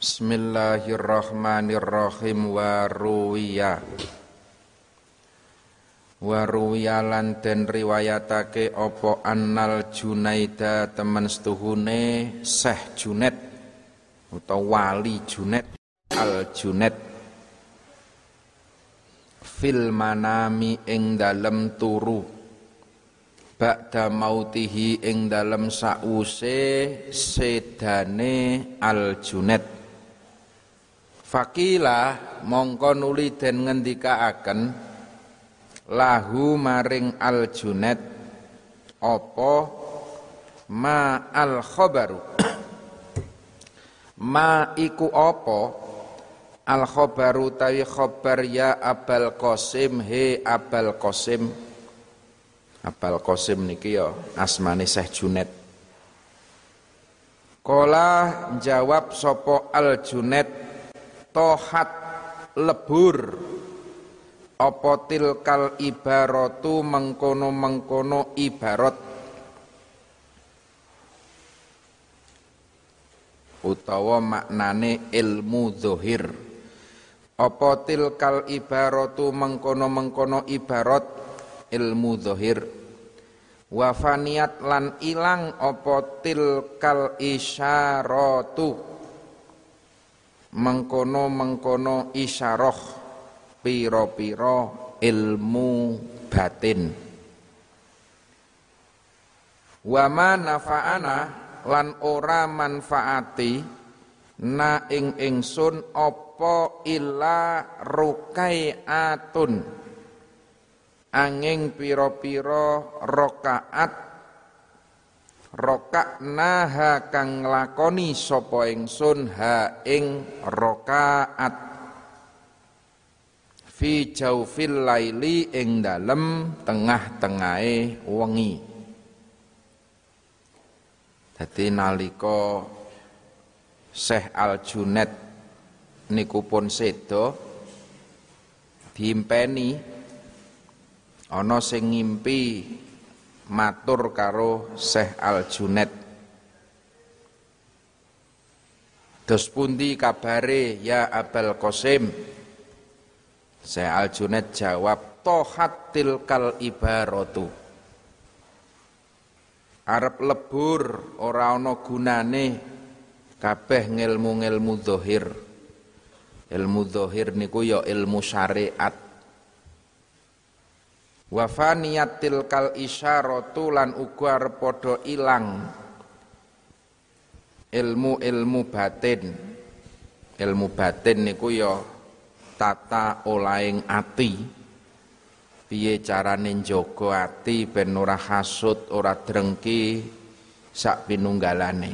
Bismillahirrahmanirrahim. Wa ruwiya wa ruwiya lan den riwayatake apa annal Junaida temen setuhune Syekh Junaid utawa wali Junaid al Junaid. Fil manami ing dalem turu. Ba'da mautihi ing dalem sause sedane al Junaid Fakila mongko nuli den ngendikaaken lahu maring al junet apa? Ma al khabaru ma iku apa? Al khabaru tawi khabar ya abal qasim he abal qasim. Abal qasim niki ya asmane Syekh Junet Kola jawab sopo al Junet tohat lebur. Apa tilkal ibaratu mengkono-mengkono ibarat? Utawa maknane ilmu zohir apa tilkal ibaratu mengkono-mengkono ibarat? Ilmu zohir wafaniat lan ilang apa tilkal isyaratu mengkono-mengkono isyaroh piro-piro ilmu batin. Wama nafa'ana lan ora manfaati na ing ingsun apa illa atun angin piro-piro rokaat Roka naha kang lakoni sapa ingsun ha ing rokaat. Fi jaufil laili ing dalem tengah-tengahe wengi. Dadi nalika Syekh Al Junet niku pun sedo diimpeni. Ana sing ngimpi matur karo Syekh Al Junet Dos pundi kabare ya Abel Qasim? Syekh Al Junet jawab tohat tilkal ibaratu. Arab lebur ora ana gunane kabeh ngilmu-ngilmu zahir. Ilmu zahir niku ya ilmu syariat wa faniyatil kal isyaratu lan uga arep padha ilang ilmu-ilmu batin. Ilmu batin niku ya tata olaing ati. Piye carane njaga ati ben ora hasud ora drengki sak pinunggalane?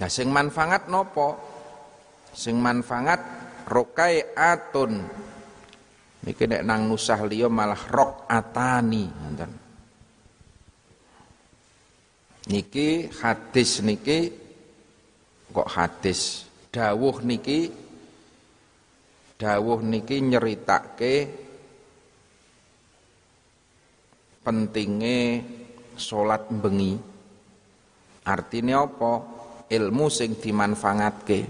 Nah sing manfaat nopo sing manfaat rokai atun Niki nek nang nusah liya malah rok atani ngoten. Niki hadis niki kok hadis dawuh niki dawuh niki nyeritake pentinge salat bengi. Artinya apa? Ilmu sing dimanfaatke.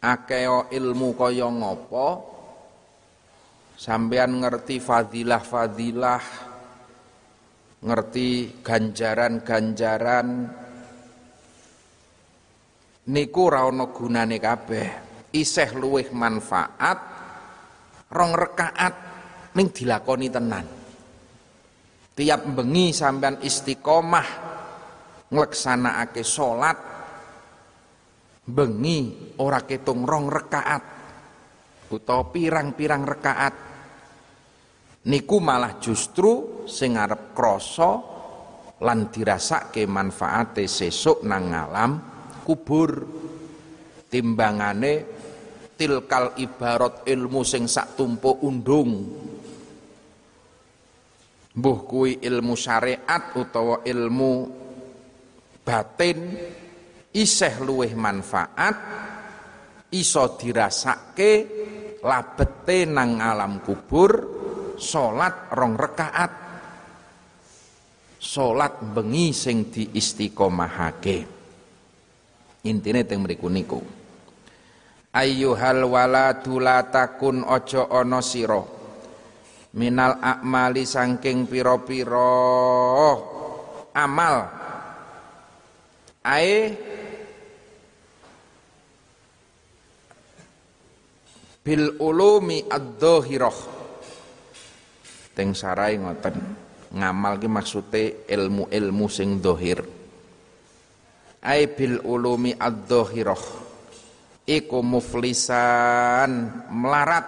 Akeh ilmu kaya ngopo sampean ngerti fadilah-fadilah ngerti ganjaran-ganjaran. Niku ra ana gunane kabeh. Isih luwih manfaat rong rekaat ning dilakoni tenan. Tiap bengi sampean istiqomah ngleksanakake salat bengi ora ketung rong rekaat utawa pirang-pirang rekaat niku malah justru sing arep krasa lan dirasake manfaate sesuk nang alam kubur. Timbangane tilkal ibarat ilmu sing sak tumpuk undung. Mbuh kuwi ilmu syariat utawa ilmu batin isih luwih manfaat iso dirasake labete nang alam kubur salat rong rekaat. Salat bengi sing diistiqomahake. Intine teng mriku niku. Ayyuhal waladu la takun aja ana sira. Minal akmali saking pira-pira. Amal. Ae. Bil ulumi ad-dhahirah teng sarai ngoten. Ngamal ki maksude ilmu-ilmu sing dhahir ai bil ulumi ad-dhahirah iku muflisan melarat.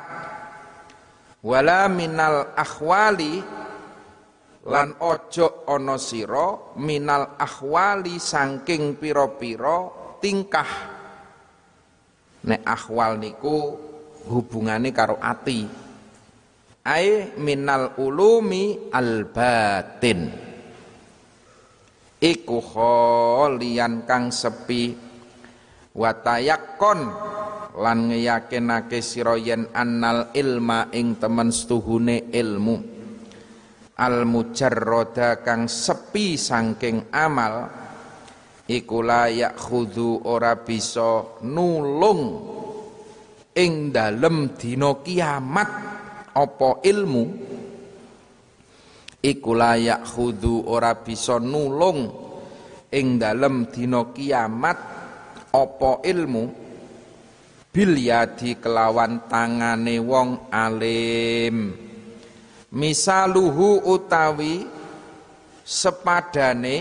Wala minal akhwali lan ojo ana sira minal akhwali saking pira-pira tingkah. Nek akhwal niku hubungane karo ati ai minal ulumi al batin iku kholian kang sepi. Watayakon lan ngeyakinake sira yen annal ilma ing temen setuhune ilmu. Al mujarrada kang sepi saking amal iku layak khudu ora bisa nulung ing dalem dina kiamat apa ilmu? Iku layak khudu ora bisa nulung ing dalem dina kiamat. Apa ilmu? Bil yadi kelawan tangane wong alim. Misaluhu utawi sepadane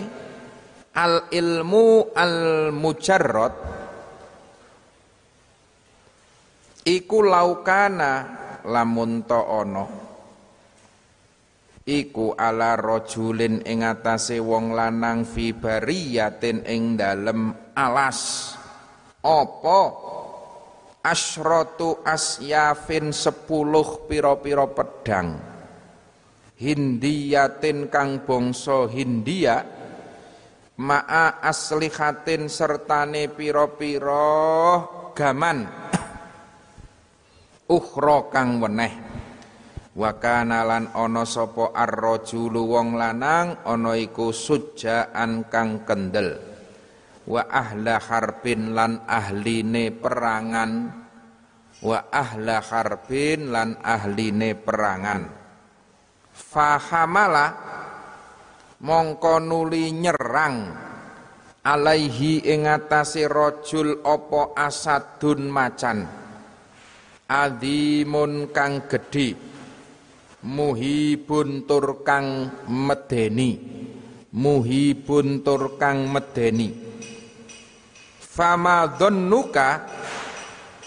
al ilmu al mujarrad. Iku laukana lamun ana. Iku ala rajulin ing atase wong lanang fi bariyatin ing dalem alas. Apa? Asyratu asyafin sepuluh piro-piro pedang. Hindiyatin kang bangsa Hindia. Ma'a aslihatin sertane piro-piro gaman ukhra kang weneh. Wa kana lan ana sapa ar-rajulu wong lanang ana iku sujaan kang kendel. Wa ahla harbin lan ahline perangan. Wa ahla harbin lan ahline perangan. Fahamala mongko nuli nyerang alaihi ing atase rajul apa asadun macan adimun kang gedhe muhibun tur kang medeni muhibun tur kang medeni. Fama dhannuka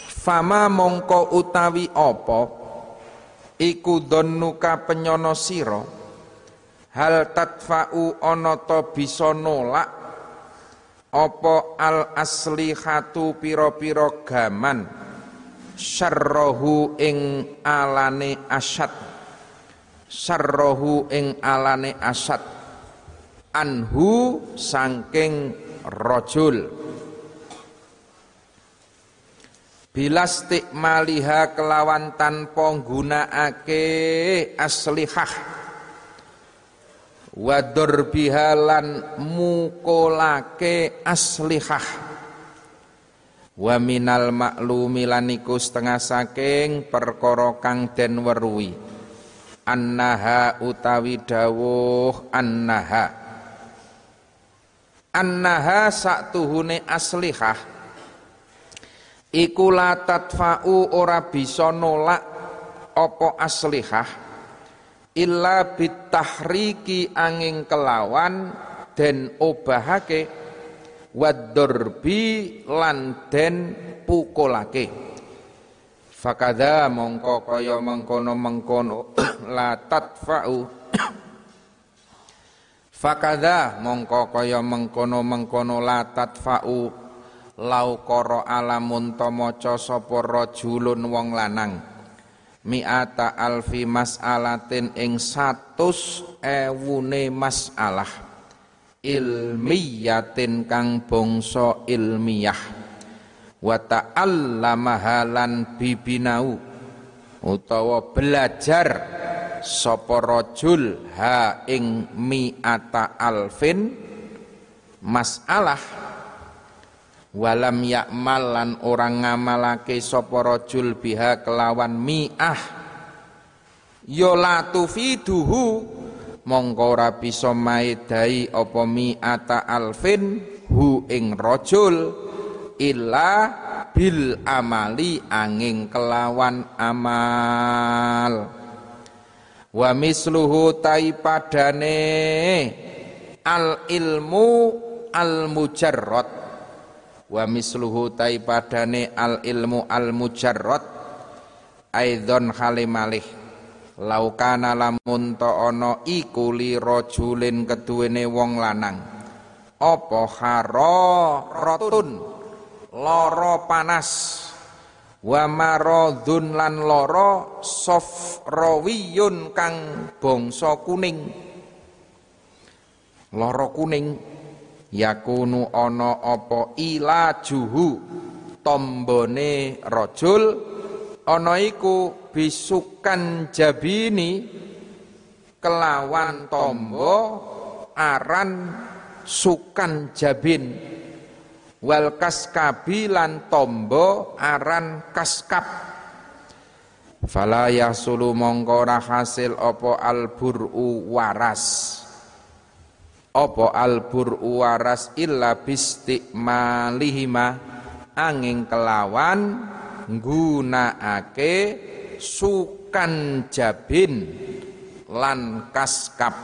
fama mongko utawi apa iku dhannuka penyono sira hal tadfa'u ana ta bisa nolak apa al aslihatu pira-pira gaman syarrahu ing alane asyad. Sarrohu ing alane asad anhu sangking rojul. Bilastik maliha kelawan tanpa nggunakake aslihah. Wador bihalan mukolake aslihah wa minal maklumi laniku setengah saking perkara kang den weruhi. Annaha utawi dawuh annaha. Annaha saktuhune aslihah. Iku la tadfa'u ora bisa nolak apa aslihah. Illa bitahriki angin kelawan den obahake wadurbi lan den pukulake. Fakada mongko kaya mengkono-mengkono. La tadfa'u fakada mongko kaya mengkono-mengkono. La tadfa'u lau koro alamun to maca sapa rajulun wong lanang. Mi'ata alfi mas'alatin ing satus ewune mas'alah ilmiyatin kang bangsa ilmiah. Wa ta'allamaha lan bibinau utawa belajar sapa rajul ha ing mi'ata alfin masalah. Walam yakmal lan orang ngamalake sapa rajul biha kelawan mi'ah. Ya la tufiduhu mongko ora bisa maedai apa mi'ata alfin hu ing rajul illa bil amali angin kelawan amal. Wa misluhu tai padane al ilmu al mujarrad. Wa misluhu tai padane al ilmu al mujarrad. Aidon halimalih laukana lamun to ana iku li rajulin keduwene wong lanang. Apa haro rotun loro panas. Wa maradun lan loro sofrawiyun kang bangsa kuning. Loro kuning yakunu ana apa ilajuhu tombone rajul ana iku bisukan jabini kelawan tombo aran sukan jabin. Wal kaskabi tombo aran kaskap fala yasulu mongko hasil apa alburu waras. Apa albur waras illa bistiqmalihima angin kelawan nggunakake sukan jabin lan kaskap.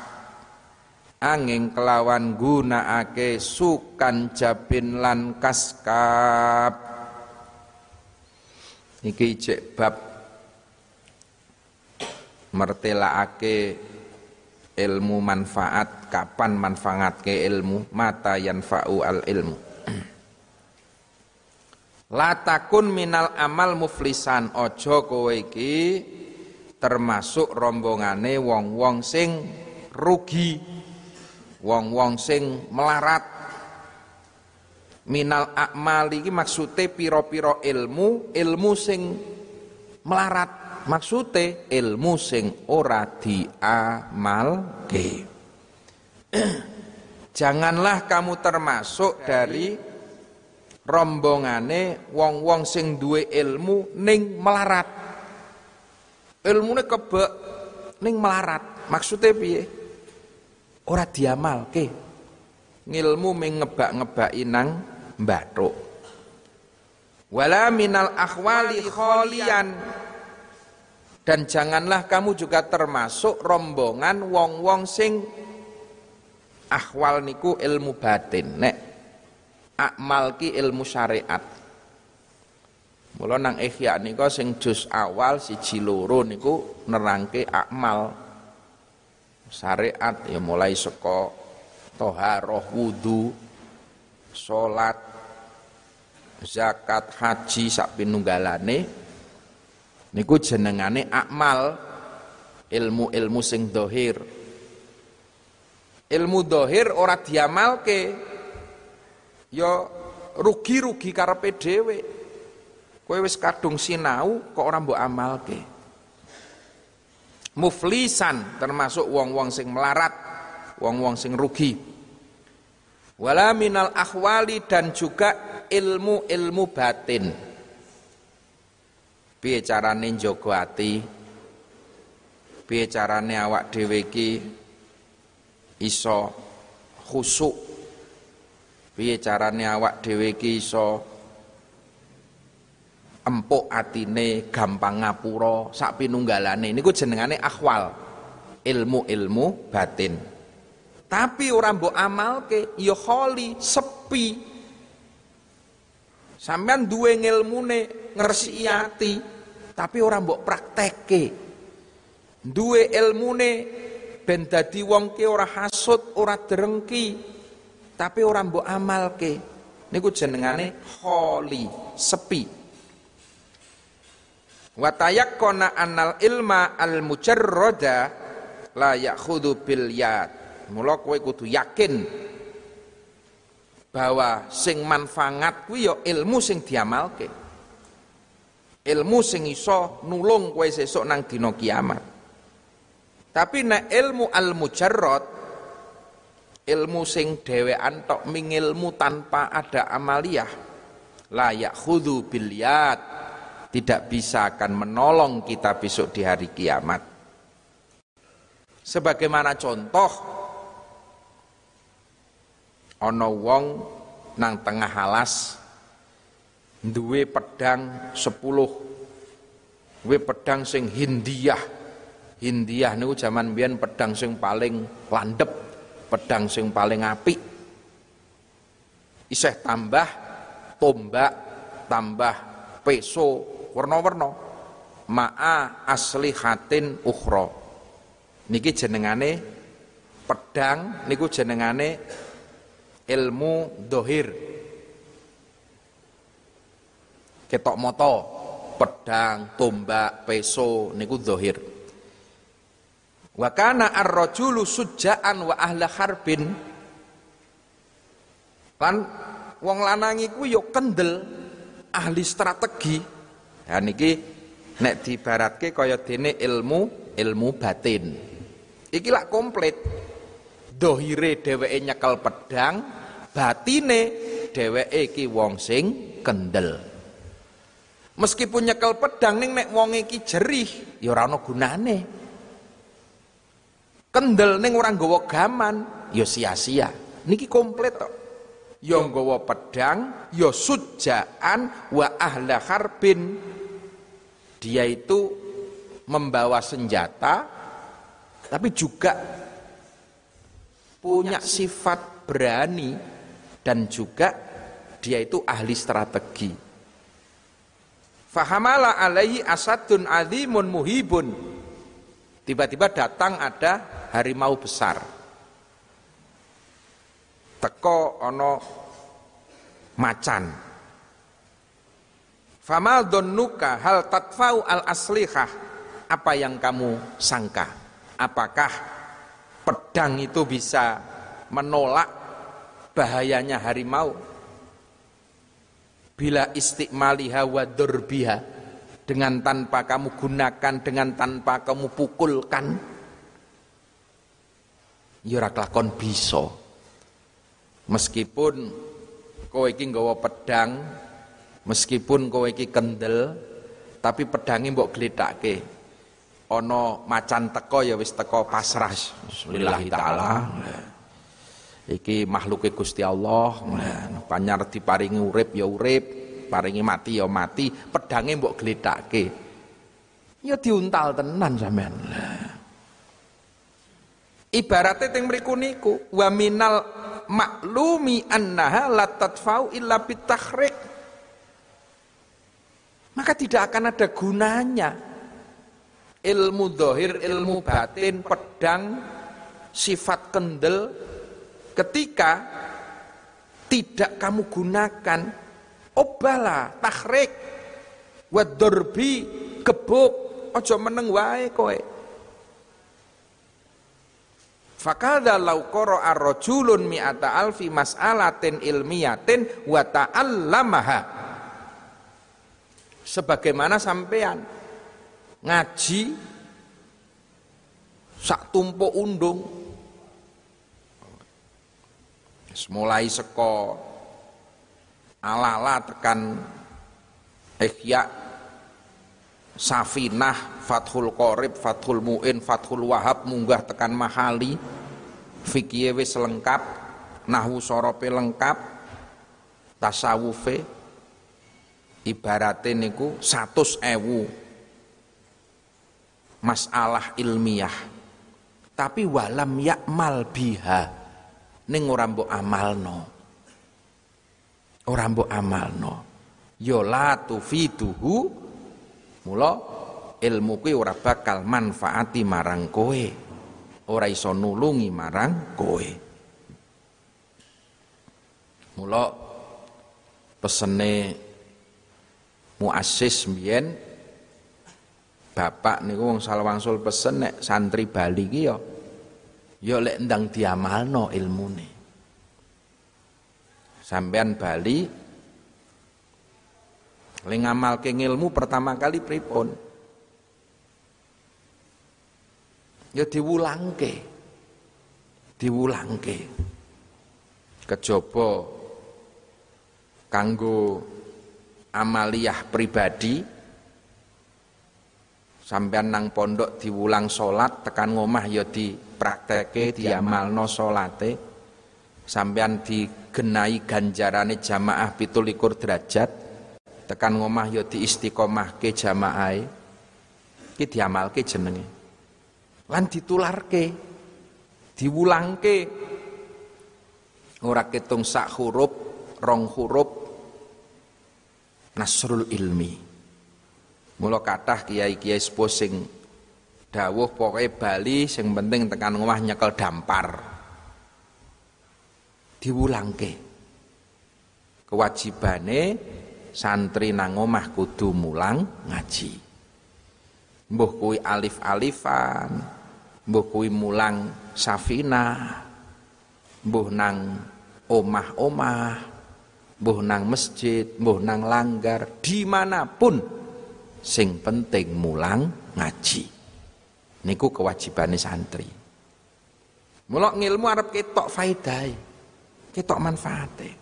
Angin kelawan gunakake sukan jabin lan kaskap. Iki cek bab mertelaake ilmu manfaat. Kapan manfaat ke ilmu? Mata yanfa'u al ilmu latakun minal amal muflisan. Ojo kowe iki termasuk rombongane wong-wong sing rugi wong-wong sing melarat. Minal akmal iki maksude piro-piro ilmu ilmu sing melarat. Maksude ilmu sing ora diamalke. Janganlah kamu termasuk dari rombongane wong-wong sing duwe ilmu ning melarat. Ilmune kebek ning melarat. Maksudnya piye? Ora diamalke. Ngilmu ming ngebak-ngebaki nang mbathuk. Wala minal akhwali kholian. Dan janganlah kamu juga termasuk rombongan wong-wong sing ahwal niku ilmu batin nek akmal ki ilmu syariat. Mula nang ihya niku sing juz awal siji loro niku nerangke akmal syariat ya mulai saka toharoh wudu salat zakat haji sak pinunggalane. Niku jenengane akmal ilmu-ilmu sing dohir. Ilmu dohir ora diamalke ya rugi-rugi karepe dhewe. Kowe wis kadung sinau kok ora mbok amalke? Muflisan termasuk wong-wong sing melarat wong-wong sing rugi. Wala minal akhwali dan juga ilmu-ilmu batin. Piye carane njaga ati? Piye carane awak dhewe iki iso khusuk piye carane awak dhewe iki iso empuk atine gampang ngapura sak pinunggalane? Niku jenengane akhwal ilmu-ilmu batin. Tapi orang mbok amalke ya kholi sepi. Sampean duwe ngilmune ngresiki ati tapi orang mbok praktekke duwe ilmune ben dadi wong ki ora hasud ora drengki tapi orang mbok amalke niku jenengane kholi sepi. Wa tayakkona annal ilma al mujarrada la ya'khudhu bil yad. Mula kowe kudu yakin bahwa sing manfaat kuwi ya ilmu sing diamalke. Ilmu sing iso nulung kowe sesuk nang dina kiamat. Tapi nek ilmu al mujarrad ilmu sing dhewean tok mingilmu tanpa ada amaliyah. Layak khudu bilyat tidak bisa akan menolong kita besok di hari kiamat. Sebagaimana contoh ono wong nang tengah alas duwe pedang sepuluh duwe pedang sing Hindiah Hindiah niku zaman biyen pedang sing paling landep pedang sing paling apik. Isih tambah tombak tambah peso warna-warna ma'a asli hatin ukhra. Niki jenengane pedang niku jenengane ilmu dohir. Ketok moto pedang tombak peso niku dohir wa kana ar-rajulu sujaan wa ahla harbin. Lan wong lanang iku yo kendel ahli strategi. Ya niki nek dibaratke kaya dene ilmu ilmu batin. Iki lak komplit. Dohire dheweke nyekel pedang batine dheweke iki wong sing kendel. Meskipun nyekel pedang ning nek wong iki jerih ya ora ana gunane kendel ning ora nggawa gaman ya sia-sia. Niki komplit tok. Ya nggawa pedang ya sujaan wa ahla harbin. Dia itu membawa senjata tapi juga punya sifat berani dan juga dia itu ahli strategi. Fahamala alaihi asadun azimun muhibun. Tiba-tiba datang ada harimau besar. Teko ono macan. Famal donnuka hal tatfau al aslihah. Apa yang kamu sangka? Apakah pedang itu bisa menolak bahayanya harimau? Bila istiqmaliha wa durbiha dengan tanpa kamu gunakan dengan tanpa kamu pukulkan ya lakon bisa. Meskipun kowe iki nggawa pedang meskipun kowe iki kendel tapi pedange mbok gletake ana macan teko ya wis teko pasrah. Bismillah taala iki makhluke Gusti Allah. Panyar diparingi urip ya urip paringi mati ya mati. Pedange mbok gletake ya diuntal tenan sampean ibaratnya teng mriku niku wa minal maklumi annaha la tadfau illa bitakhrik maka tidak akan ada gunanya ilmu dohir, ilmu batin, pedang, sifat kendel ketika tidak kamu gunakan. Obala takhrik wadorbi gebuk ojo meneng wae kowe Fakada lau qara'a rajulun mi'ata alfi mas'alatin ilmiyatin wa ta'allamaha. Sebagaimana sampean ngaji sak tumpuk undung mulai seko ala-ala tekan ihya Safinah, Fathul Qorib, Fathul Mu'in, Fathul Wahab munggah tekan mahali. Fikih wis lengkap, nahwu sorope lengkap, tasawufe ibaratnya niku satus ewu. Masalah ilmiah. Tapi walam yakmal biha. Ning ora mbok amalno. Ora mbok amalno. Yo ya la tufiduhu Mula ilmu kuwi ora bakal manfaati marang kowe. Ora iso nulungi marang kowe. Mula pesene muassis mbiyen bapak niku wong salwangsul pesen nek santri Bali ki ya ya lek ndang diamalno ilmune. Sampean Bali Le ngamalke ilmu pertama kali pripun? Ya diwulangke. Diwulangke. Kejaba kanggo amaliyah pribadi sampean nang pondok diwulang salat tekan ngomah ya diprakteke diamalno salate sampean digenai ganjarane jamaah 17 derajat tekan ngomah ya diistiqomahke jamaahe iki diamalke jenenge. Lan ditularke diwulangke. Ora ketung sak huruf rong huruf. Nasrul ilmi. Mula kathah kiai-kiai sepuh sing dawuh pokoke Bali sing penting tekan omah nyekel dampar. Diwulangke. Kewajibane santri nang omah kudu mulang ngaji mbuh kuwi alif-alifan mbuh kuwi mulang safinah mbuh nang omah-omah mbuh nang masjid, mbuh nang langgar, di mana pun sing penting mulang ngaji. Niku kewajiban santri. Mula ngilmu arep ketok faedahé, ketok manfaate.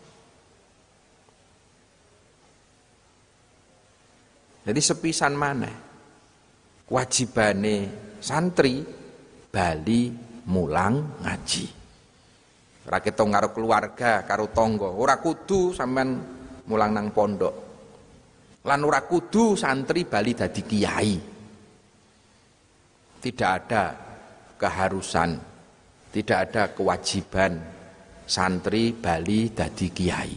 Jadi sepisan mana kewajibane santri bali mulang ngaji. Ora ketong karo keluarga, karo tonggo. Ora kudu sampean mulang nang pondok. Lan ora kudu santri bali dadi kiai. Tidak ada keharusan, tidak ada kewajiban santri bali dadi kiai.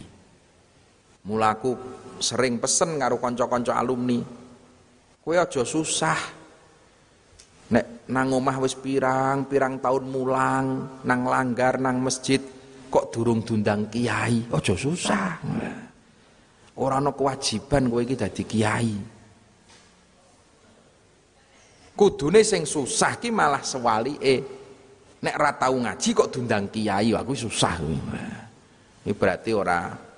Mulaku sering pesen karo kanca-kanca alumni. Kowe aja susah. Nek nang omah wis pirang, pirang tahun mulang, nang langgar, nang masjid, kok durung dundang kiai, aja susah. Ora ana kewajiban kowe iki dadi kiai. Kudune sing susah ki malah sewalike. Nek ora tau ngaji kok dundang kiai, aku susah kuwi. Ini berarti ora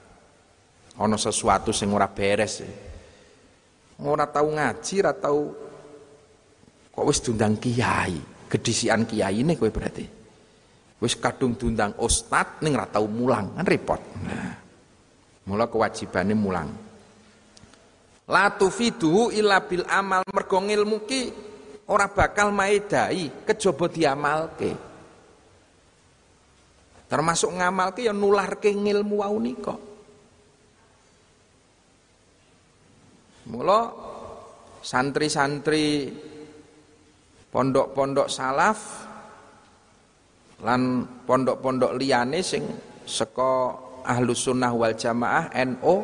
ana sesuatu sing ora beres. Ora tau ngaji, ora tau Kok wis kiai, gedisian kiai ini kowe berarti. Wis kadung diundang ustad ning ora tau mulang, kan repot. Nah. Mula kewajibane mulang. La tufidu illa bil amal mergo ilmu ki ora bakal maedai kejaba diamalke. Termasuk ngamalke ya nularke ngilmu wau nika. Mula santri-santri pondok-pondok salaf lan pondok-pondok liyane sing saka ahlus sunnah wal jamaah NO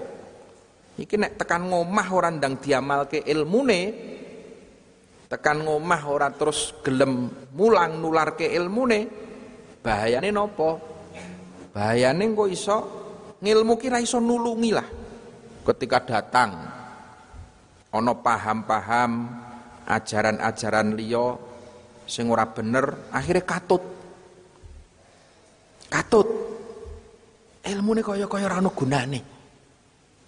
iki nek tekan ngomah ora ndang diamalke ilmune tekan ngomah ora terus gelem mulang nularke ilmune bahayane nopo bahayane kok iso ngilmu kira iso nulungi lah ketika datang ono paham-paham ajaran-ajaran liya sing ora bener akhirnya katut. Katut. Ilmune kaya-kaya ora ana gunane.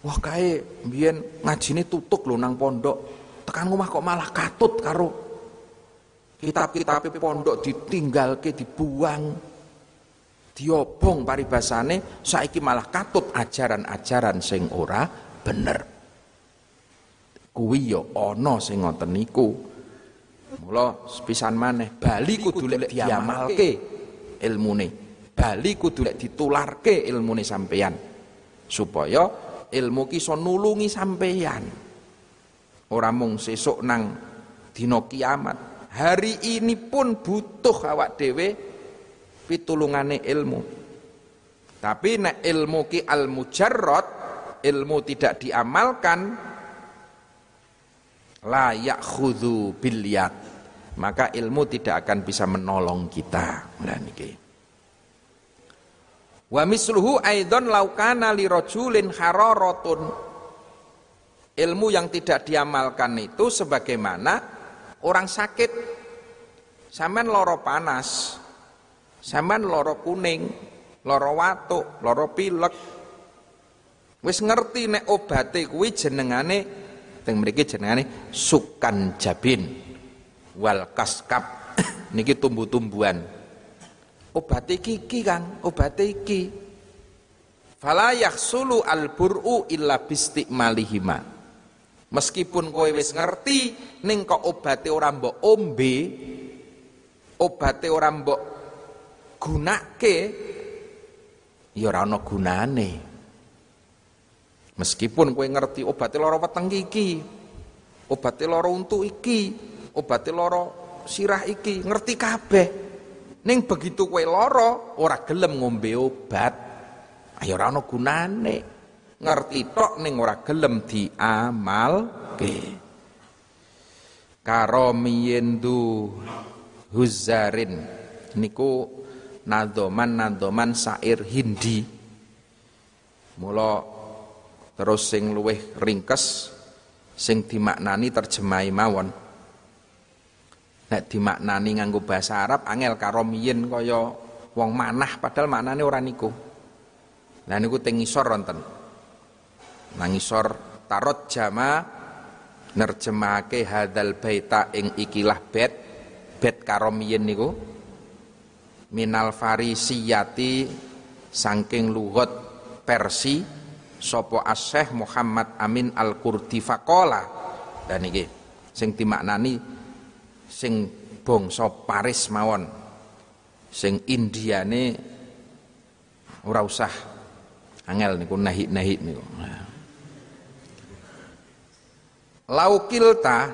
Wah kae mbiyen ngajine tutuk lho nang pondok. Tekan rumah kok malah katut karo kitab-kitab pondok ditinggalke dibuang diobong paribasane. Saiki malah katut ajaran-ajaran sing ora bener kuwi ya ana sing ngoten niku. Mula sepisan maneh bali kudu lek diamalke. ilmune. Bali kudu lek ditularke ilmune sampeyan. Supaya ilmu ki iso nulungi sampeyan. Ora mung sesuk nang dina kiamat. Hari ini pun butuh awak dhewe pitulungane ilmu. Tapi nek ilmu ki al mujarrad ilmu tidak diamalkan layak khudu bilyat maka ilmu tidak akan bisa menolong kita. Nah niki. Wa misluhu aidon laukana li rajulin hararatun ilmu yang tidak diamalkan itu sebagaimana orang sakit. Sampean loro panas. Sampean loro kuning loro watuk loro pilek. Wis ngerti nek obate kuwi jenengane teng mriki jenengane sukan jabin wal kaskap niki tumbuh-tumbuhan obat iki iki Kang. Obat iki. Fala yakhsulu al-bur'u illa bistiqmalihima meskipun kowe wis ngerti ning kok obate ora mbok ombe obate ora mbok gunake ya ora ana gunane meskipun kowe ngerti obate lara weteng iki obate lara iki obate lara sirah iki ngerti kabeh. Ning begitu kowe lara ora gelem ngombe obat. Ayo ora ana gunane. Ngerti tok ning ora gelem diamalke. Karo miyendu huzarin. Niku nadoman-nadoman sair Hindi. Mula terus sing luwih ringkes sing dimaknani terjemahi mawon. Nek dimaknani nganggo bahasa Arab angel karo miyen kaya wong manah padahal maknane ora niku. Nah niku teng ngisor wonten. Nang ngisor tarot jama nerjemahake hadal baita ing ikilah bet bet karomiyin niku. Minal farisiyati saking lugot Persi sopo asyeh Muhammad Amin Al-Kurdi faqala dan iki sing dimaknani sing bangsa Paris mawon. Sing Indiane ora usah angel niku nahi-nahi niku. Laukilta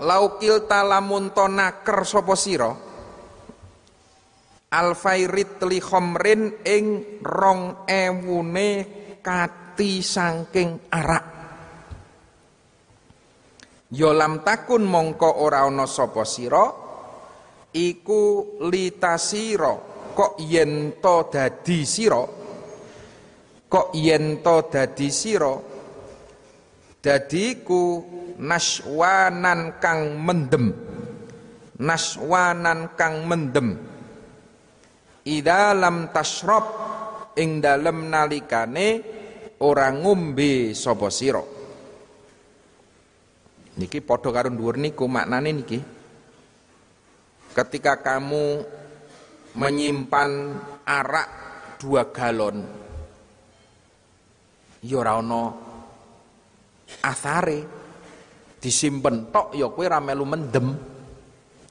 laukilta lamun naker sapa sira? Alfairit li khomrin ing rong ewune kati saking arak. Yolam ya takun mongko ora ana sapa sira iku litasira kok yen to dadi sira? Kok yen to dadi sira? Dadi ku naswanan kang mendem. Naswanan kang mendem. Ida lam tasrob ing dalem nalikane ora ngombe sapa sira? Niki padha karo dhuwur niku maknane niki. Ketika kamu menyimpan arak dua galon ya ora ana asare. Disimpen tok ya kowe ora melu mendem.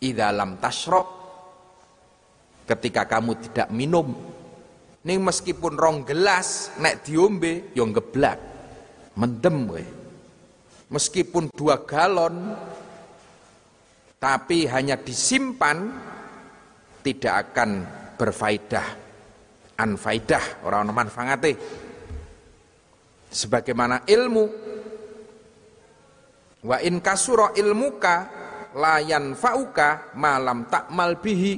Idalam tasrob ketika kamu tidak minum ning meskipun rong gelas nek diombe ya geblak mendem kowe. Meskipun dua galon tapi hanya disimpan tidak akan berfaedah. Anfaidah orang manfaate. Sebagaimana ilmu wa in kasura ilmuka layan fauka malam takmal bihi.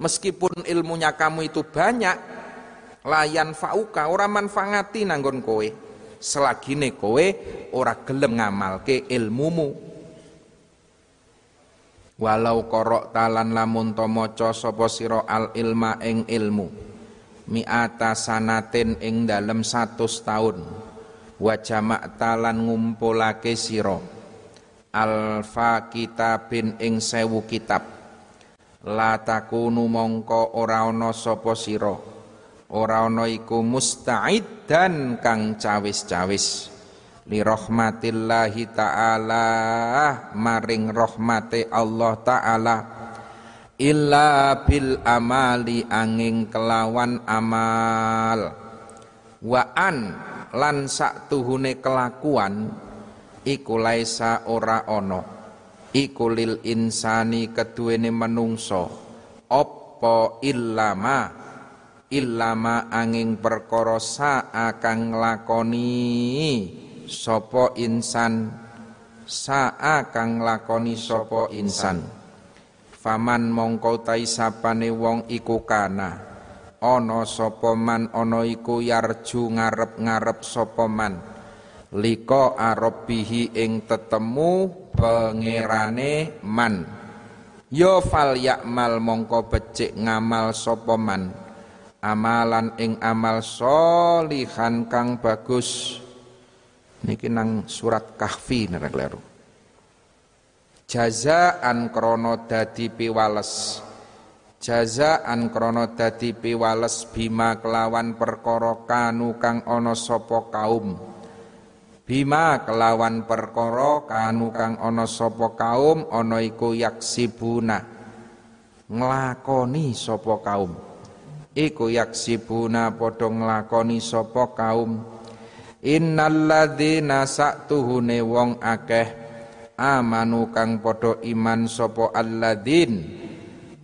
Meskipun ilmunya kamu itu banyak layan fauka ora manfaati nanggon kowe. Selagine kowe ora gelem ngamalke ilmumu. Walau korok talan lamun to maca sapa al ilma ing ilmu. Mi'ata sanatin ing dalem 100 tahun wa talan ngumpulake sira. Alfa kitabin ing sewu kitab. La takunu mongko ora ana sapa sira ora ana iku musta'iddan kang cawis-cawis. Li rahmatillahi taala maring rahmate Allah taala. Illa bil amali angin kelawan amal. Wa an lan tuhune kelakuan iku laisa ora ana. Iku lil insani keduwene menungso. Apa illama illama angin perkara saa kang lakoni sapa insan? Saa kang lakoni sapa insan? Faman mongko tai sapane wong iku kana. Ana sapa man ana iku yarju ngarep-ngarep sapa man. Liko arabihi ing tetemu pangerane man. Yo fal yakmal mongko becik ngamal sapa man amalan ing amal solihan kang bagus. Niki nang surat kahfi nek kleru. Jazaan krana dadi piwales. Jazaan krana dadi piwales bima kelawan perkara kanu kang ana sapa kaum. Bima kelawan perkara kanu kang ana sapa kaum ana iku yaksibuna. Nglakoni sapa kaum iku yaksibuna padha nglakoni sapa kaum. Innalladzina sa'tuhune wong akeh amanu kang padha iman sapa alladzin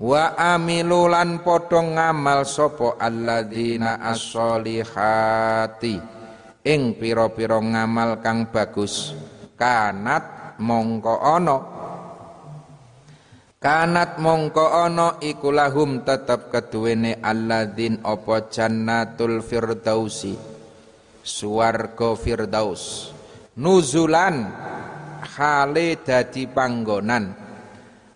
wa amilu lan padha ngamal sapa alladzina as-solihati ing pira-pira ngamal kang bagus. Kanat mongko ana kanat mongko ana iku lahum tetep keduwene alladzin apa jannatul firdausi. Suwarga firdaus. Nuzulan khale dadi panggonan.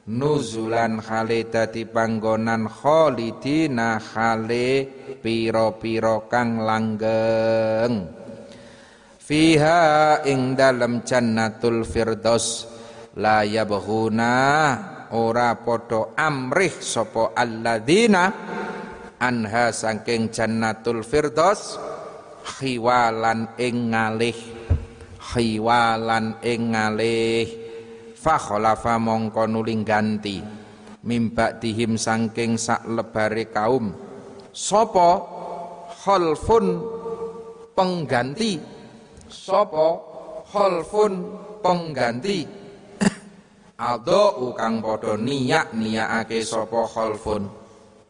Nuzulan khale dadi panggonan khalidina khale pira-pira kang langgeng. Fiha ing dalam jannatul firdaus. La yabghuna ora padha amrih sapa alladzina anha saking jannatul firdaus khiwalan ing ngalih khiwalan ing ngalih. Mongko nuling ganti mimba dihim sangking sak lebare kaum. Sapa? Khalfun pengganti. Sapa? Khalfun pengganti aldo ukang padha niyak niyakake sapa khalfun.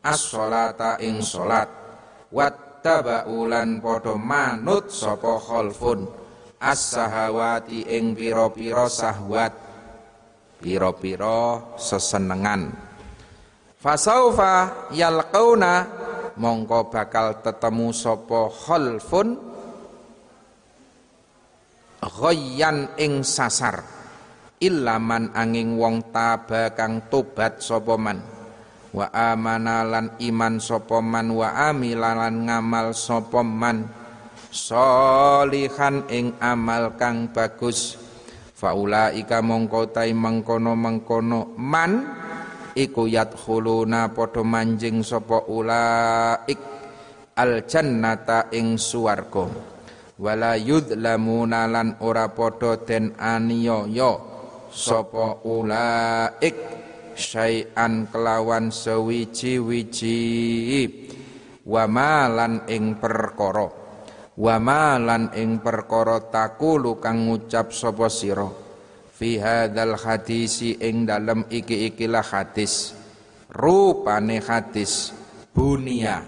As-sholata ing salat wattaba'ulan padha manut sapa khalfun. As-sahawati ing pira-pira sahwat. Piro-piro sesenengan. Fasaufa yalqauna mongko bakal tetemu sapa khalfun. Ghayyan ing sasar ilaman angin wong taba kang tobat sapa man. Wa amana lan iman sapa man wa amilan ngamal sapa man. Solihan ing amal kang bagus. Faulaika mongko tai mengkono mengkono man iku yadkhuluna padha manjing sapa ulaik. Al jannata ing suwarga wala yudlamuna lan ora padha den aniaya sapa ulaik syai'an kelawan sewiji-wiji. Wa malan ing perkara. Wa malan ing perkara takulu kang ngucap sapa sira. Fi hadzal hadisi ing dalem iki-ikilah hadis. Rupane hadis bunia.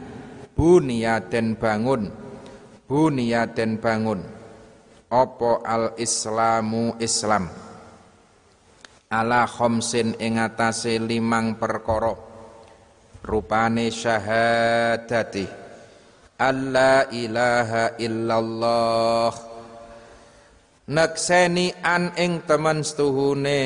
Bunia den bangun. Bunia den bangun. Opo al islamu islam ala khamsin ing atase limang perkara. Rupane syahadati. Alla ilaha illallah. Nekseni an ing temen setuhune.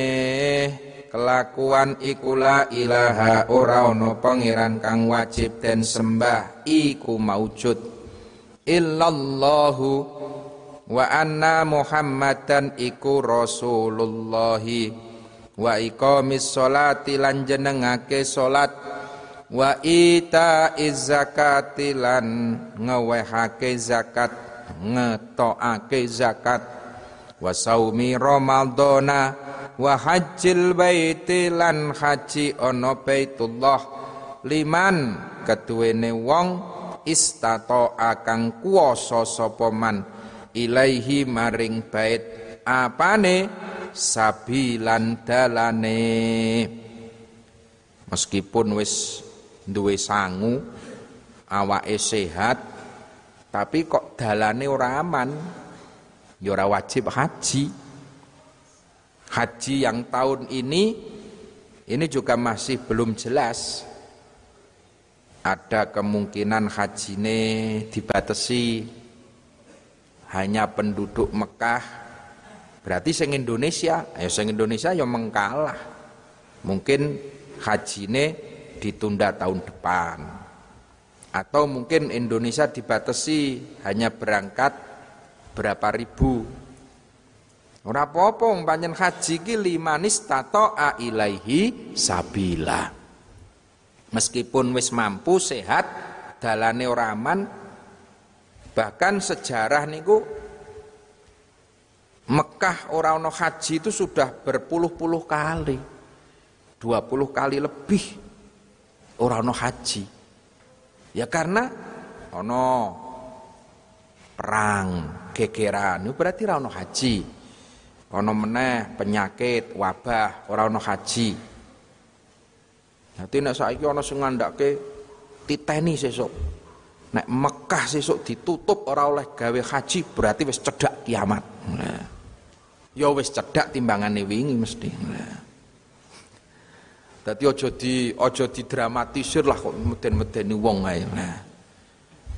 Kelakuan iku la ilaha ora ana pangeran kang wajib den sembah iku maujud. Illallahu wa anna muhammadan iku rasulullahi wa iqamis sholati lan jenengake salat wa ita zakati lan ngewehake zakat ngetokake zakat. Wa saumi ramadhana wa hajjil baiti lan haji ana baitullah. Liman keduwene wong istato akang kuwasa sapa ilaihi maring bait. Apane sabilan dalane meskipun wis duwe sangu, awake sehat, tapi kok dalane ora aman, ya wajib haji. Haji yang tahun ini ini juga masih belum jelas. Ada kemungkinan hajine dibatasi hanya penduduk Mekah. Berarti sing Indonesia, ya sing Indonesia ya mengkalah. Mungkin hajine ditunda tahun depan. Atau mungkin Indonesia dibatasi hanya berangkat berapa ribu. Ora apa-apa panjen haji ki limanis a ilaihi sabila. Meskipun wis mampu sehat, dalane ora aman, bahkan sejarah niku Mekah orang ono haji itu sudah berpuluh-puluh kali. 20 kali lebih orang ono haji. Ya karena ono perang, gegeran, itu berarti orang ono haji. Ono meneh penyakit, wabah, orang ono haji. Nanti nek saiki ana sing ngandhake titeni sesuk. Nek Mekah sesuk ditutup ora oleh gawe haji berarti wis cedhak kiamat. Nah. Ya wis cedhak timbangane wingi mesti. Dadi aja di aja didramatisir lah kok meden-medeni wong ae. Nah.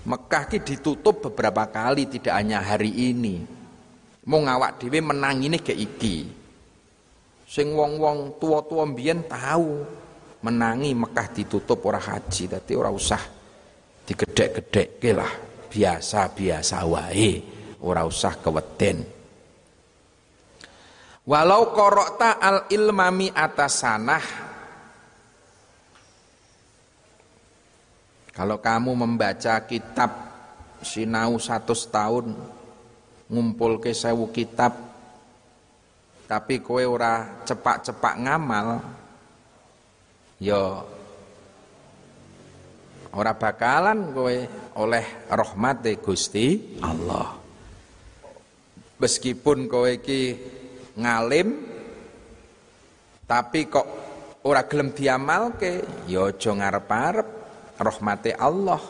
Mekah ki ditutup beberapa kali tidak hanya hari ini. Mau ngawak dhewe menangine kayak iki. Sing wong-wong tua-tua mbiyen tahu menangi Mekah ditutup ora haji dadi ora usah digedhek-gedhekke lah biasa-biasa wae ora usah keweden walau korokta al ilmami atas sanah kalau kamu membaca kitab sinau satu tahun ngumpul ke sewu kitab tapi kowe ora cepak-cepak ngamal ya ora bakalan kowe oleh rahmate Gusti Allah. Meskipun kowe iki ngalim tapi kok ora gelem diamalke, ya aja ngarep-arep rahmate Allah.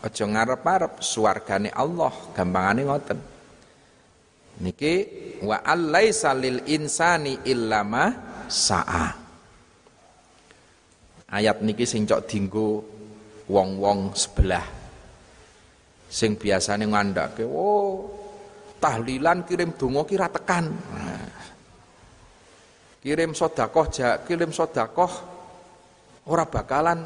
Aja ngarep-arep swargane Allah, gampangane ngoten. Niki wa allaisa lil insani illama sa'a. Ayat niki sing cok dinggo wong-wong sebelah. Sing biasane ngandhake, "Oh, tahlilan kirim donga kira tekan." Nah. Kirim sodakoh, kirim sodakoh ora bakalan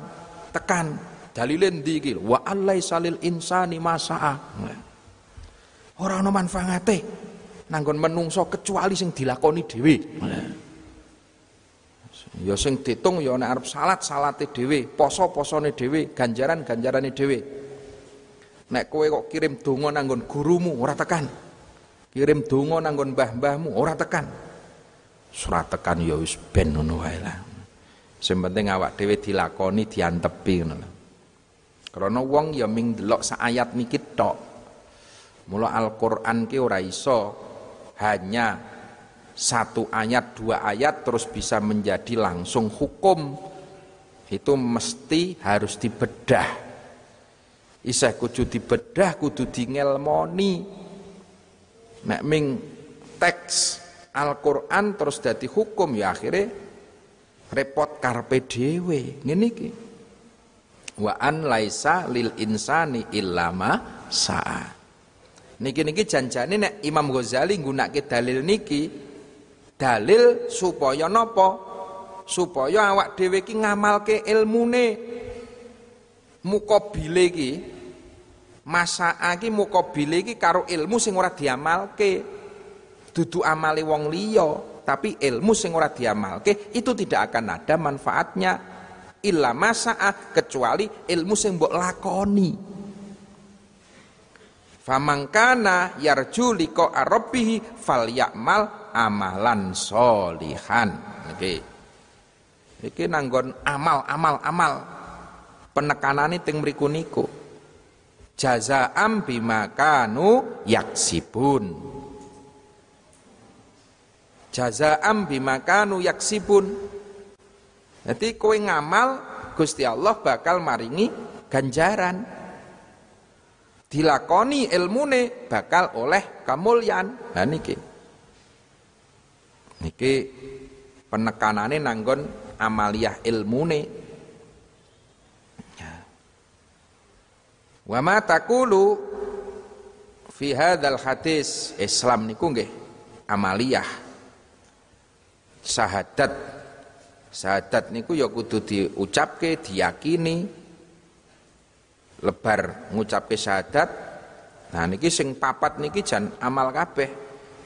tekan. Dalile ndi iki? Wa allai salil insani masa'a. Nah. Ora ana manfaate nanggon menungso kecuali sing dilakoni. Nah. Ya sing ditung ya nek arep salat salate dhewe, poso-posone dhewe, ganjaran-ganjarane dhewe. Nek kowe kok kirim donga nanggon gurumu ora tekan. Kirim donga nanggon mbah-mbahmu ora tekan. Surat tekan ya wis ben ngono wae lah. Sing penting awak dhewe dilakoni diantepi ngono lho. Karena wong ya ming delok sak ayat niki tok. Mula Al-Qur'an ki ora iso hanya satu ayat dua ayat terus bisa menjadi langsung hukum itu mesti harus dibedah isah kudu dibedah kudu dingelmoni nek ming teks Al-Qur'an terus dadi hukum ya akhirnya repot karpe dhewe. Ngene iki. Wa an laisa lil insani illama sa'a. Niki niki janjane nek Imam Ghazali nggunakake dalil niki dalil supaya napa? Supaya awak dhewe iki ngamalke ilmune. Mukabile iki masaa iki mukabile iki karo ilmu sing ora diamalke dudu amale wong liya tapi ilmu sing ora diamalke itu tidak akan ada manfaatnya. Illa masaa kecuali ilmu sing mbok lakoni. Famangkana yarju liqa rabbih falyamal amalan solihan iki iki nanggon amal amal amal. Penekanane teng mriku niku. Jazaam bima kanu yaksibun jazaam bima kanu yaksibun jadi kowe ngamal Gusti Allah bakal maringi ganjaran dilakoni ilmune bakal oleh kamulyan nah niki Niki penekanane nanggon amaliyah ilmune. Ya. Wa ma taqulu fi hadzal hadis Islam niku nggih amaliyah. Sahadat Sahadat niku ya kudu diucapke, diyakini. Lebar ngucapke syahadat. Nah niki sing papat niki jan amal kabeh.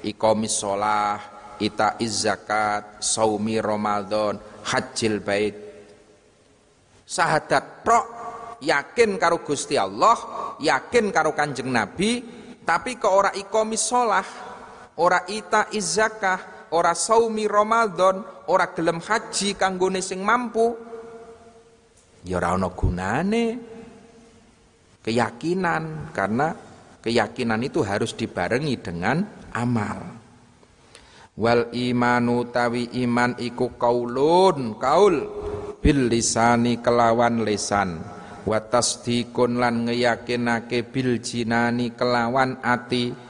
Iqamis ita zakat, saumi Ramadan, hajjil bait. Sahadat tok yakin karo Gusti Allah, yakin karo Kanjeng Nabi, tapi kok ora sholah, ora ita izakah, ora saumi Ramadan, ora gelem haji kanggone sing mampu. Ya ora ana gunane. Keyakinan karena keyakinan itu harus dibarengi dengan amal. Wal imanu tawi iman iku kaulun kaul bil lisani kelawan lisan wa tasdikun lan ngeyakinake bil jinani kelawan ati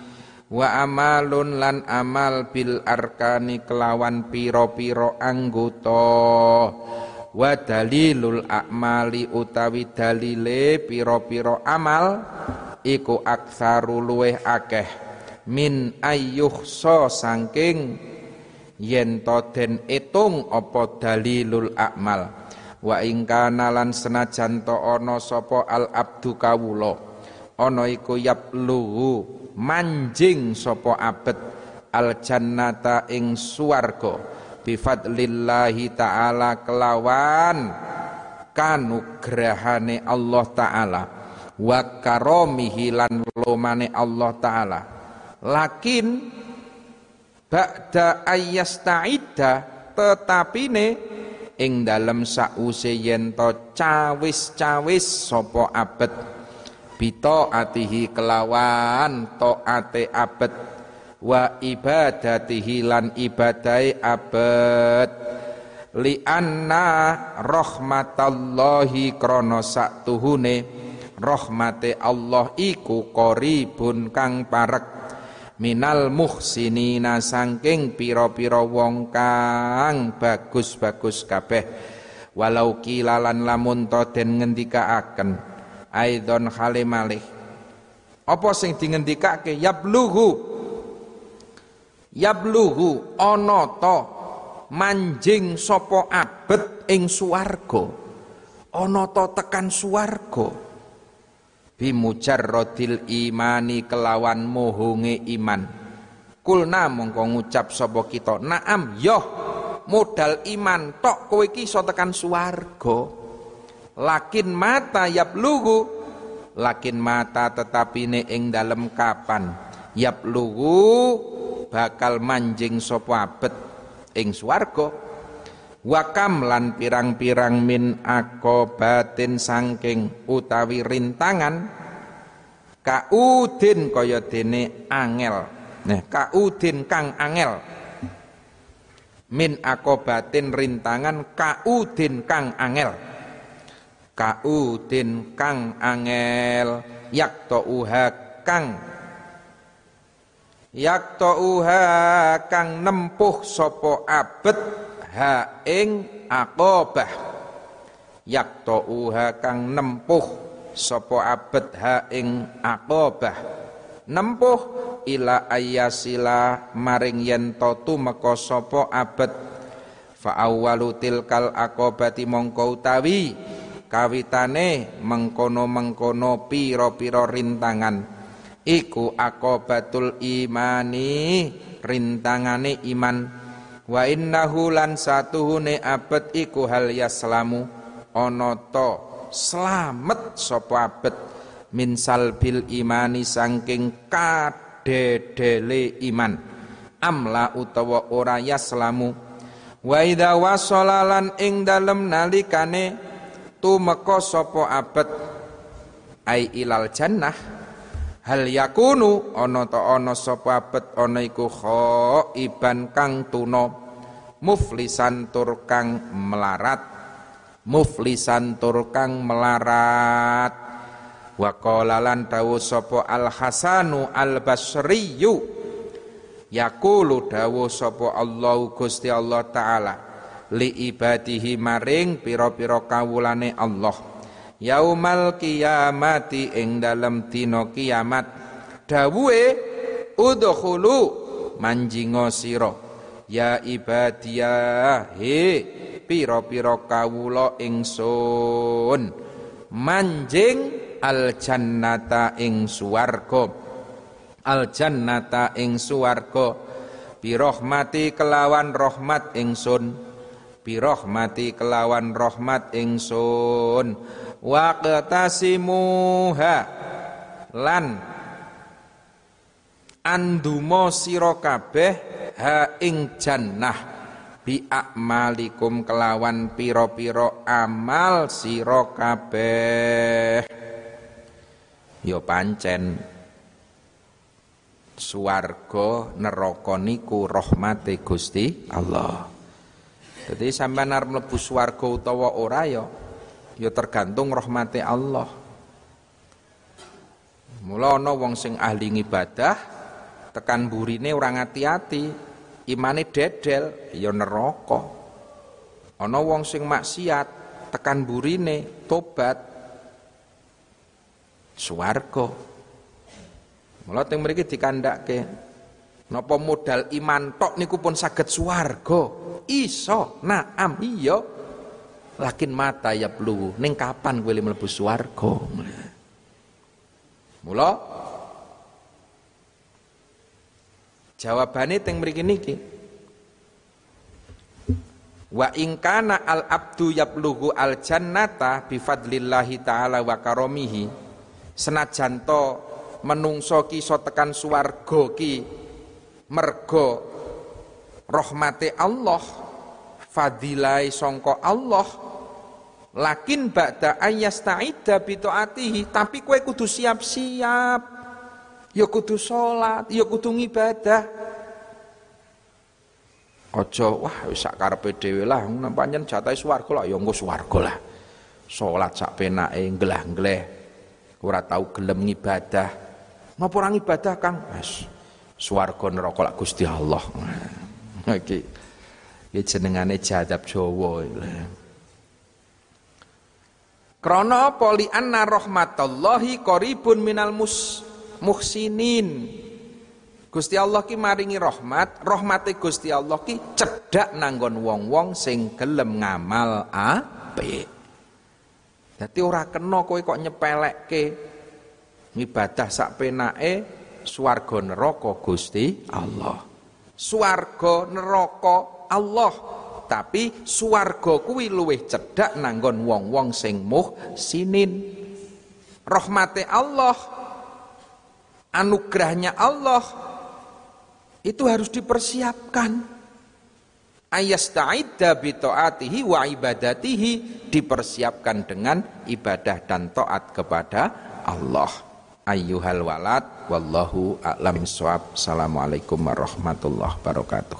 wa amalun lan amal bil arkani kelawan piro-piro anggota. Wa dalilul akmali utawi dalile piro-piro amal iku aksaru luweh akeh. Min ayyuhsa sangking yen to den etung apa dalilul akmal wa ing kana lan senajan to ana sapa al abdu kawula. Ana iku yabluhu manjing sapa abet al jannata ing swarga bifadlillahi taala kelawan kanugrahane Allah taala. Wa karomihi lan lomane Allah taala. Lakin ba'da ayyasta'idda tetapine ing dalem sause yen cawis-cawis sapa abet bito atihi kelawan taate abet. Wa ibadatihi lan ibadai abet. Li anna rahmatallahi krana saktuhune rahmate Allah iku qaribun kang parek. Minal muhsinina sangking piro-piro wong kang bagus-bagus kabeh. Walau kilalan lamun to den ngendikaaken aidon hale malih apa sing dingendikake? Yabluhu. Yabluhu ana to manjing sapa abet ing swarga? Ana to tekan swarga? Bimujarrodil imani kelawan mohonge iman. Kulna mongko ngucap sapa kita naam yoh modal iman tok kowe iki iso tekan swarga lakin mata yablugu lakin mata tetapine ing dalem kapan? Yablugu bakal manjing sapa abet ing swarga. Wakam lan pirang-pirang min akobatin sangking utawi rintangan kaudin kaya dene angel. Nah kaudin kang angel. Min akobatin rintangan kaudin kang angel kaudin kang angel yakto uha kang yakto uha kang nempuh sopo abet ha ing aqabah uha kang nempuh sapa abet ha ing aqabah nempuh ila ayasila maring yen to tumeka sapa abet. Fa awwalu tilkal aqabati mongko utawi kawitane mengkono-mengkono pira-pira rintangan. Iku aqabatul imani rintangane iman. Wa innahu lan satuhune abet iku hal yaslamu. Ana to slamet sapa abet? Min salbil imani saking kadedele iman. Amla utawa ora yaslamu. Wa idza wasalalan ing dalem nalikane tumeka sapa abet ai ilal jannah. Hal yakunu ana ta ana sapa abet ana iku iban kang tuna. Muflisan tur kang melarat. Muflisan tur kang melarat. Wa qala dawu sapa al hasanu al basriyu yaqulu dawu sapa Allah Gusti Allah taala li ibadihi maring pira-pira kawulane Allah. Yaumal kiamati ing dalam dina kiamat. Dawuhe udkhulu manjingo sira. Ya ibadiyah he pira-pira kawula ingsun. Manjing al jannata ing swarga. Al jannata ing swarga. Bi rahmati kelawan rahmat ingsun birahmati kelawan rahmat ingsun. Waqtasimuha lan andumo sira kabeh ha ing jannah. Bi akmalikum kelawan piro-piro amal sira kabeh. Ya pancen. Swarga neraka niku rahmate Gusti Allah jadi sampean arep mlebu swarga utawa ora ya ya tergantung rahmati Allah. Mula ana wong sing ahli ibadah tekan burine ora ngati-ati, imane dedel ya neraka. Ana wong sing maksiat tekan burine tobat swarga. Mula teng mriki dikandhake napa modal iman tok niku pun saged swarga. Iso, naam iya. Lakin mata ya pelu, ning kapan kowe mlebu swarga? Mula jawabane teng mriki niki. Wa ingkana al abdu yabluhu al jannata bi fadlillahi taala wa karomihi. Senajan to menungso ki so tekan ki mergo rahmate Allah fadilai songko Allah lakin ba'da ayyasta'idda bitaatihi tapi kue kudu siap-siap. Ya kudu salat ya kudu ngibadah. Aja wah wis sak karepe dhewe lah pancen jatahe swarga lah. Ya engko swarga lah. Salat sak penake nglah-ngleh ora tau gelem ngibadah. Ngapa ora Kang? Wis swarga neraka lak Gusti Allah Iki iki jenengane jadab Jawa. Krana apa li anna rahmatallahi qaribun minal mus muhsinin. Gusti Allah ki maringi rahmat, rahmate Gusti Allah ki cedhak nanggon wong-wong sing gelem ngamal apik. Dadi ora kena kowe kok nyepelekke ngibadah sak penake swarga neraka Gusti Allah. Swarga neraka Allah. Tapi swarga kuwi luwih cedhak nanggon wong-wong sing muhsinin rahmate Allah anugerahnya Allah itu harus dipersiapkan. Ayasta'idda bi taatihi wa ibadatihi dipersiapkan dengan ibadah dan taat kepada Allah ayyuhal walad wallahu a'lam swab assalamualaikum warahmatullahi wabarakatuh